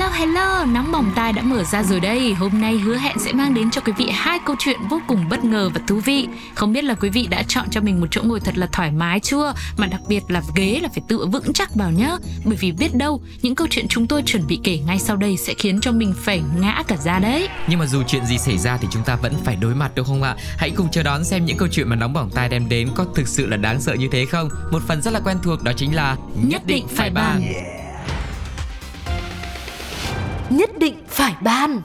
Hello hello, nóng bỏng tai đã mở ra rồi đây. Hôm nay hứa hẹn sẽ mang đến cho quý vị hai câu chuyện vô cùng bất ngờ và thú vị. Không biết là quý vị đã chọn cho mình một chỗ ngồi thật là thoải mái chưa? Mà đặc biệt là ghế là phải tựa vững chắc vào nhá. Bởi vì biết đâu những câu chuyện chúng tôi chuẩn bị kể ngay sau đây sẽ khiến cho mình phải ngã cả ra đấy. Nhưng mà dù chuyện gì xảy ra thì chúng ta vẫn phải đối mặt đúng không ạ? Hãy cùng chờ đón xem những câu chuyện mà nóng bỏng tai đem đến có thực sự là đáng sợ như thế không? Một phần rất là quen thuộc đó chính là Nhất định phải bàn nhất định phải ban.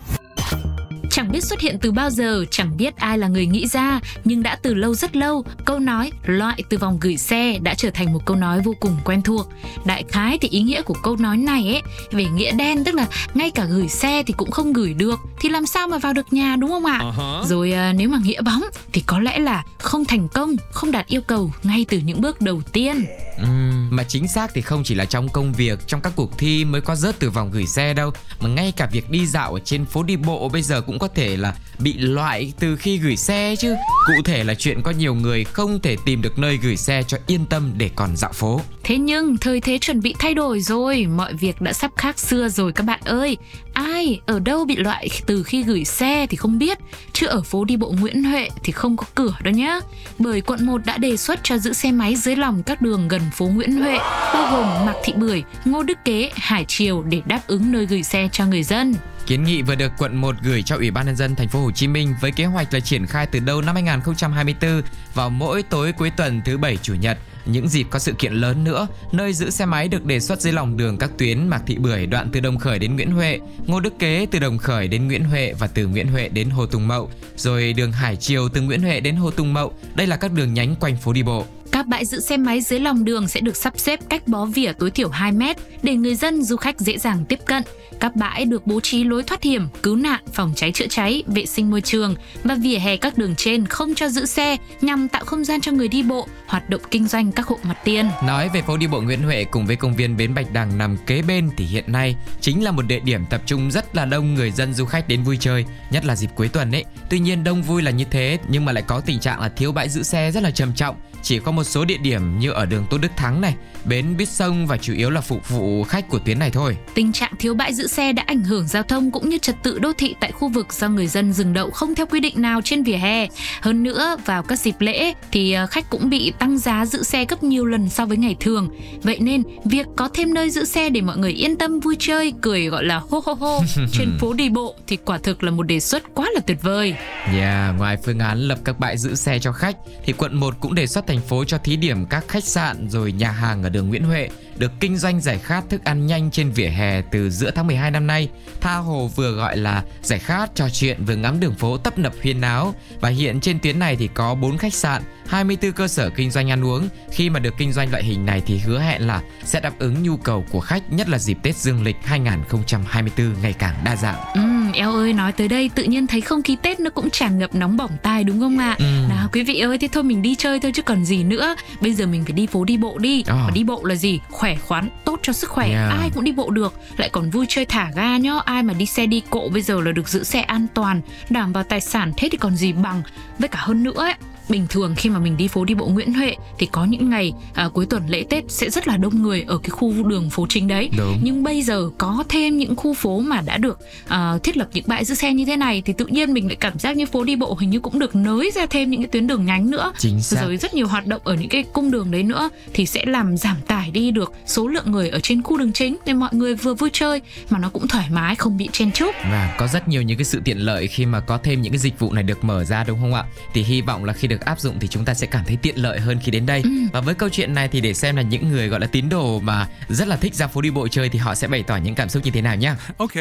Chẳng biết xuất hiện từ bao giờ, chẳng biết ai là người nghĩ ra, nhưng đã từ lâu rất lâu, câu nói loại từ vòng gửi xe đã trở thành một câu nói vô cùng quen thuộc. Đại khái thì ý nghĩa của câu nói này ấy, về nghĩa đen tức là ngay cả gửi xe thì cũng không gửi được, thì làm sao mà vào được nhà đúng không ạ? Uh-huh. Rồi à, nếu mà nghĩa bóng thì có lẽ là không thành công, không đạt yêu cầu ngay từ những bước đầu tiên. Uhm, mà chính xác thì không chỉ là trong công việc, trong các cuộc thi mới có rớt từ vòng gửi xe đâu, mà ngay cả việc đi dạo ở trên phố đi bộ bây giờ cũng có có thể là bị loại từ khi gửi xe chứ. Cụ thể là chuyện có nhiều người không thể tìm được nơi gửi xe cho yên tâm để còn dạo phố. Thế nhưng thời thế chuẩn bị thay đổi rồi, mọi việc đã sắp khác xưa rồi các bạn ơi. Ai, ở đâu bị loại từ khi gửi xe thì không biết, chứ ở phố đi bộ Nguyễn Huệ thì không có cửa đâu nhá. Bởi quận 1 đã đề xuất cho giữ xe máy dưới lòng các đường gần phố Nguyễn Huệ, bao gồm Mạc Thị Bưởi, Ngô Đức Kế, Hải Triều để đáp ứng nơi gửi xe cho người dân. Kiến nghị vừa được quận 1 gửi cho Ủy ban nhân dân thành phố Hồ Chí Minh với kế hoạch là triển khai từ đầu năm 2024 vào mỗi tối cuối tuần thứ bảy chủ nhật những dịp có sự kiện lớn nữa, nơi giữ xe máy được đề xuất dưới lòng đường các tuyến Mạc Thị Bưởi đoạn từ Đồng Khởi đến Nguyễn Huệ, Ngô Đức Kế từ Đồng Khởi đến Nguyễn Huệ và từ Nguyễn Huệ đến Hồ Tùng Mậu, rồi đường Hải Triều từ Nguyễn Huệ đến Hồ Tùng Mậu. Đây là các đường nhánh quanh phố đi bộ. Các bãi giữ xe máy dưới lòng đường sẽ được sắp xếp cách bó vỉa tối thiểu 2 mét để người dân du khách dễ dàng tiếp cận. Các bãi được bố trí lối thoát hiểm, cứu nạn, phòng cháy chữa cháy, vệ sinh môi trường và vỉa hè các đường trên không cho giữ xe nhằm tạo không gian cho người đi bộ, hoạt động kinh doanh các hộ mặt tiền. Nói về phố đi bộ Nguyễn Huệ cùng với công viên Bến Bạch Đằng nằm kế bên thì hiện nay chính là một địa điểm tập trung rất là đông người dân du khách đến vui chơi, nhất là dịp cuối tuần ấy. Tuy nhiên đông vui là như thế nhưng mà lại có tình trạng là thiếu bãi giữ xe rất là trầm trọng chỉ có một số địa điểm như ở đường Tôn Đức Thắng này, bến buýt sông và chủ yếu là phục vụ khách của tuyến này thôi. Tình trạng thiếu bãi giữ xe đã ảnh hưởng giao thông cũng như trật tự đô thị tại khu vực do người dân dừng đậu không theo quy định nào trên vỉa hè. Hơn nữa, vào các dịp lễ thì ờ, khách cũng bị tăng giá giữ xe gấp nhiều lần so với ngày thường. Vậy nên, việc có thêm nơi giữ xe để mọi người yên tâm vui chơi, cười gọi là hô hô hô trên phố đi bộ thì quả thực là một đề xuất quá là tuyệt vời. Yeah, ngoài phương án lập các bãi giữ xe cho khách thì quận 1 cũng đề xuất thành phố cho thí điểm các khách sạn rồi nhà hàng ở đường Nguyễn Huệ được kinh doanh giải khát thức ăn nhanh trên vỉa hè từ giữa tháng 12 năm nay. Tha hồ vừa gọi là giải khát trò chuyện vừa ngắm đường phố tấp nập huyên náo và hiện trên tuyến này thì có 4 khách sạn, 24 cơ sở kinh doanh ăn uống. Khi mà được kinh doanh loại hình này thì hứa hẹn là sẽ đáp ứng nhu cầu của khách nhất là dịp Tết Dương lịch 2024 ngày càng đa dạng. Ừ, eo ơi nói tới đây tự nhiên thấy không khí Tết nó cũng tràn ngập nóng bỏng tai đúng không ạ? Ừ. Nào quý vị ơi thế thôi mình đi chơi thôi chứ còn gì nữa. Bây giờ mình phải đi phố đi bộ đi. Oh. Và đi bộ là gì? Khỏe khoắn, tốt cho sức khỏe. Yeah. Ai cũng đi bộ được, lại còn vui chơi thả ga nhá. Ai mà đi xe đi cộ bây giờ là được giữ xe an toàn, đảm bảo tài sản thế thì còn gì bằng. Với cả hơn nữa ấy, bình thường khi mà mình đi phố đi bộ Nguyễn Huệ thì có những ngày à, cuối tuần lễ Tết sẽ rất là đông người ở cái khu đường phố chính đấy. Đúng. Nhưng bây giờ có thêm những khu phố mà đã được à, thiết lập những bãi giữ xe như thế này thì tự nhiên mình lại cảm giác như phố đi bộ hình như cũng được nới ra thêm những cái tuyến đường nhánh nữa. Chính xác. Rồi rất nhiều hoạt động ở những cái cung đường đấy nữa thì sẽ làm giảm tải đi được số lượng người ở trên khu đường chính để mọi người vừa vui chơi mà nó cũng thoải mái không bị chen chúc. Và có rất nhiều những cái sự tiện lợi khi mà có thêm những cái dịch vụ này được mở ra đúng không ạ? Thì hy vọng là khi được được áp dụng thì chúng ta sẽ cảm thấy tiện lợi hơn khi đến đây. Ừ. Và với câu chuyện này thì để xem là những người gọi là tín đồ mà rất là thích ra phố đi bộ chơi thì họ sẽ bày tỏ những cảm xúc như thế nào nhá. Ok.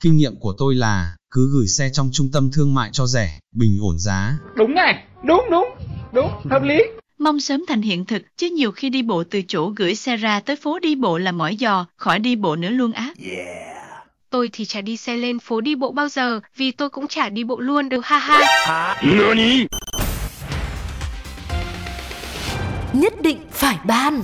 Kinh nghiệm của tôi là cứ gửi xe trong trung tâm thương mại cho rẻ, bình ổn giá. Đúng này, đúng đúng, đúng, hợp lý. Mong sớm thành hiện thực, chứ nhiều khi đi bộ từ chỗ gửi xe ra tới phố đi bộ là mỏi giò, khỏi đi bộ nữa luôn á. Yeah. Tôi thì chả đi xe lên phố đi bộ bao giờ, vì tôi cũng chả đi bộ luôn đâu ha ha. Nani? nhất định phải ban.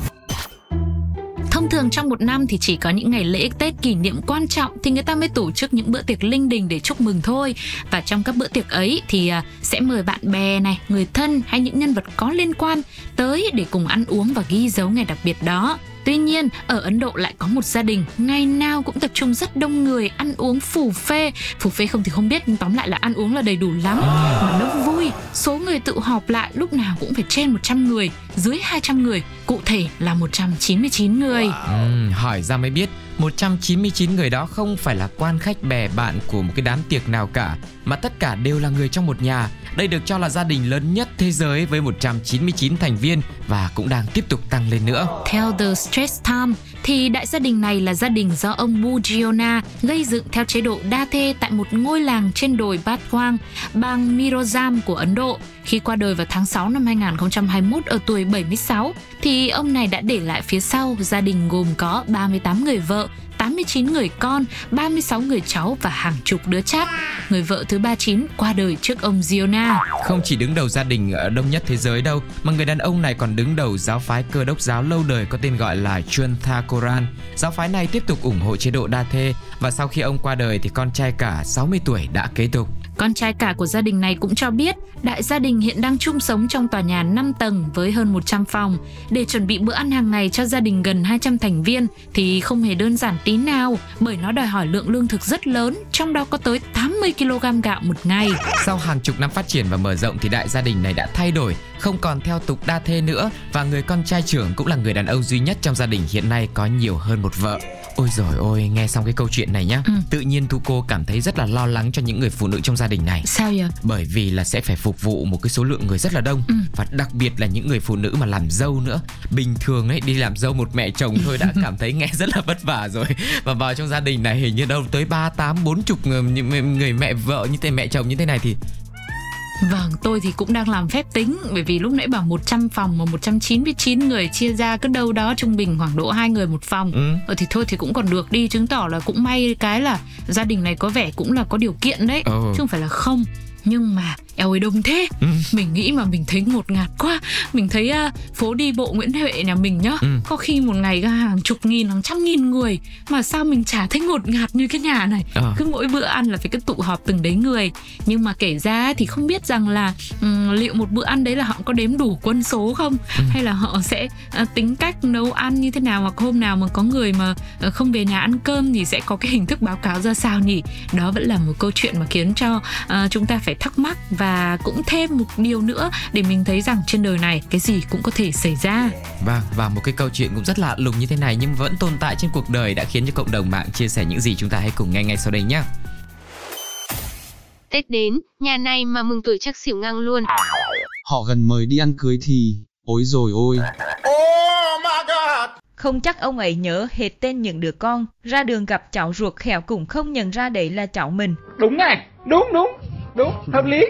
Thông thường trong một năm thì chỉ có những ngày lễ Tết kỷ niệm quan trọng thì người ta mới tổ chức những bữa tiệc linh đình để chúc mừng thôi. Và trong các bữa tiệc ấy thì à, sẽ mời bạn bè này, người thân hay những nhân vật có liên quan tới để cùng ăn uống và ghi dấu ngày đặc biệt đó. Tuy nhiên, ở Ấn Độ lại có một gia đình ngày nào cũng tập trung rất đông người ăn uống phủ phê. Phủ phê không thì không biết nhưng tóm lại là ăn uống là đầy đủ lắm. Mà nó vui, số người tự họp lại lúc nào cũng phải trên 100 người, dưới 200 người, cụ thể là 199 người. Ừ, hỏi ra mới biết 199 người đó không phải là quan khách bè bạn của một cái đám tiệc nào cả mà tất cả đều là người trong một nhà. Đây được cho là gia đình lớn nhất thế giới với 199 thành viên và cũng đang tiếp tục tăng lên nữa. Theo The Stress Time thì đại gia đình này là gia đình do ông Bujiona gây dựng theo chế độ đa thê tại một ngôi làng trên đồi Bát Quang, bang Mirozam của Ấn Độ. Khi qua đời vào tháng 6 năm 2021 ở tuổi 76 thì ông này đã để lại phía sau gia đình gồm có 38 người vợ, 89 người con, 36 người cháu và hàng chục đứa chát. Người vợ thứ 39 qua đời trước ông Ziona. Không chỉ đứng đầu gia đình ờ, đông nhất thế giới đâu, mà người đàn ông này còn đứng đầu giáo phái cơ đốc giáo lâu đời có tên gọi là Chuntha Koran. Giáo phái này tiếp tục ủng hộ chế độ đa thê và sau khi ông qua đời thì con trai cả 60 tuổi đã kế tục. Con trai cả của gia đình này cũng cho biết đại gia đình hiện đang chung sống trong tòa nhà 5 tầng với hơn 100 phòng. Để chuẩn bị bữa ăn hàng ngày cho gia đình gần 200 thành viên thì không hề đơn giản tí nào bởi nó đòi hỏi lượng lương thực rất lớn, trong đó có tới 80 kg gạo một ngày. Sau hàng chục năm phát triển và mở rộng thì đại gia đình này đã thay đổi, không còn theo tục đa thê nữa và người con trai trưởng cũng là người đàn ông duy nhất trong gia đình hiện nay có nhiều hơn một vợ. Ôi rồi ôi, nghe xong cái câu chuyện này nhá, ừ. tự nhiên Thu cô cảm thấy rất là lo lắng cho những người phụ nữ trong gia đình này. Sao vậy? Bởi vì là sẽ phải phục vụ một cái số lượng người rất là đông ừ. và đặc biệt là những người phụ nữ mà làm dâu nữa. Bình thường ấy đi làm dâu một mẹ chồng thôi đã cảm thấy nghe rất là vất vả rồi. Và vào trong gia đình này hình như đâu tới 3 8 40 người, người mẹ vợ như thế mẹ chồng như thế này thì Vâng, tôi thì cũng đang làm phép tính bởi vì lúc nãy bảo 100 phòng mà 199 người chia ra cứ đâu đó trung bình khoảng độ hai người một phòng. Ừ. Ờ thì thôi thì cũng còn được đi chứng tỏ là cũng may cái là gia đình này có vẻ cũng là có điều kiện đấy, ừ. chứ không phải là không nhưng mà eo ơi đông thế ừ. mình nghĩ mà mình thấy ngột ngạt quá mình thấy uh, phố đi bộ nguyễn huệ nhà mình nhá ừ. có khi một ngày hàng chục nghìn hàng trăm nghìn người mà sao mình chả thấy ngột ngạt như cái nhà này à. cứ mỗi bữa ăn là phải cứ tụ họp từng đấy người nhưng mà kể ra thì không biết rằng là um, liệu một bữa ăn đấy là họ có đếm đủ quân số không ừ. hay là họ sẽ uh, tính cách nấu ăn như thế nào hoặc hôm nào mà có người mà uh, không về nhà ăn cơm thì sẽ có cái hình thức báo cáo ra sao nhỉ đó vẫn là một câu chuyện mà khiến cho uh, chúng ta phải thắc mắc và cũng thêm một điều nữa để mình thấy rằng trên đời này cái gì cũng có thể xảy ra. Vâng, và một cái câu chuyện cũng rất lạ lùng như thế này nhưng vẫn tồn tại trên cuộc đời đã khiến cho cộng đồng mạng chia sẻ những gì chúng ta hãy cùng nghe ngay sau đây nhé. Tết đến, nhà này mà mừng tuổi chắc xỉu ngang luôn. Họ gần mời đi ăn cưới thì, ôi rồi ôi. Oh my god. Không chắc ông ấy nhớ hết tên những đứa con, ra đường gặp cháu ruột khéo cũng không nhận ra đấy là cháu mình. Đúng này, đúng đúng, đúng, hợp lý.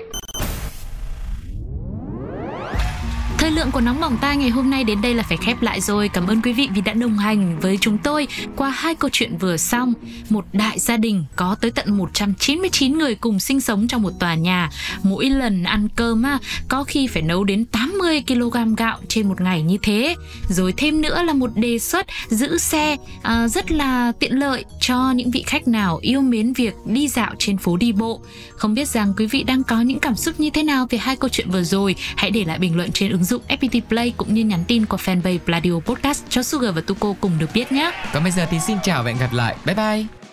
Thời lượng của nóng bỏng tai ngày hôm nay đến đây là phải khép lại rồi. Cảm ơn quý vị vì đã đồng hành với chúng tôi qua hai câu chuyện vừa xong. Một đại gia đình có tới tận 199 người cùng sinh sống trong một tòa nhà. Mỗi lần ăn cơm á, có khi phải nấu đến 80 kg gạo trên một ngày như thế. Rồi thêm nữa là một đề xuất giữ xe à, rất là tiện lợi cho những vị khách nào yêu mến việc đi dạo trên phố đi bộ. Không biết rằng quý vị đang có những cảm xúc như thế nào về hai câu chuyện vừa rồi? Hãy để lại bình luận trên ứng dụng dụng FPT Play cũng như nhắn tin qua fanpage Pladio Podcast cho Sugar và Tuko cùng được biết nhé. Còn bây giờ thì xin chào và hẹn gặp lại. Bye bye.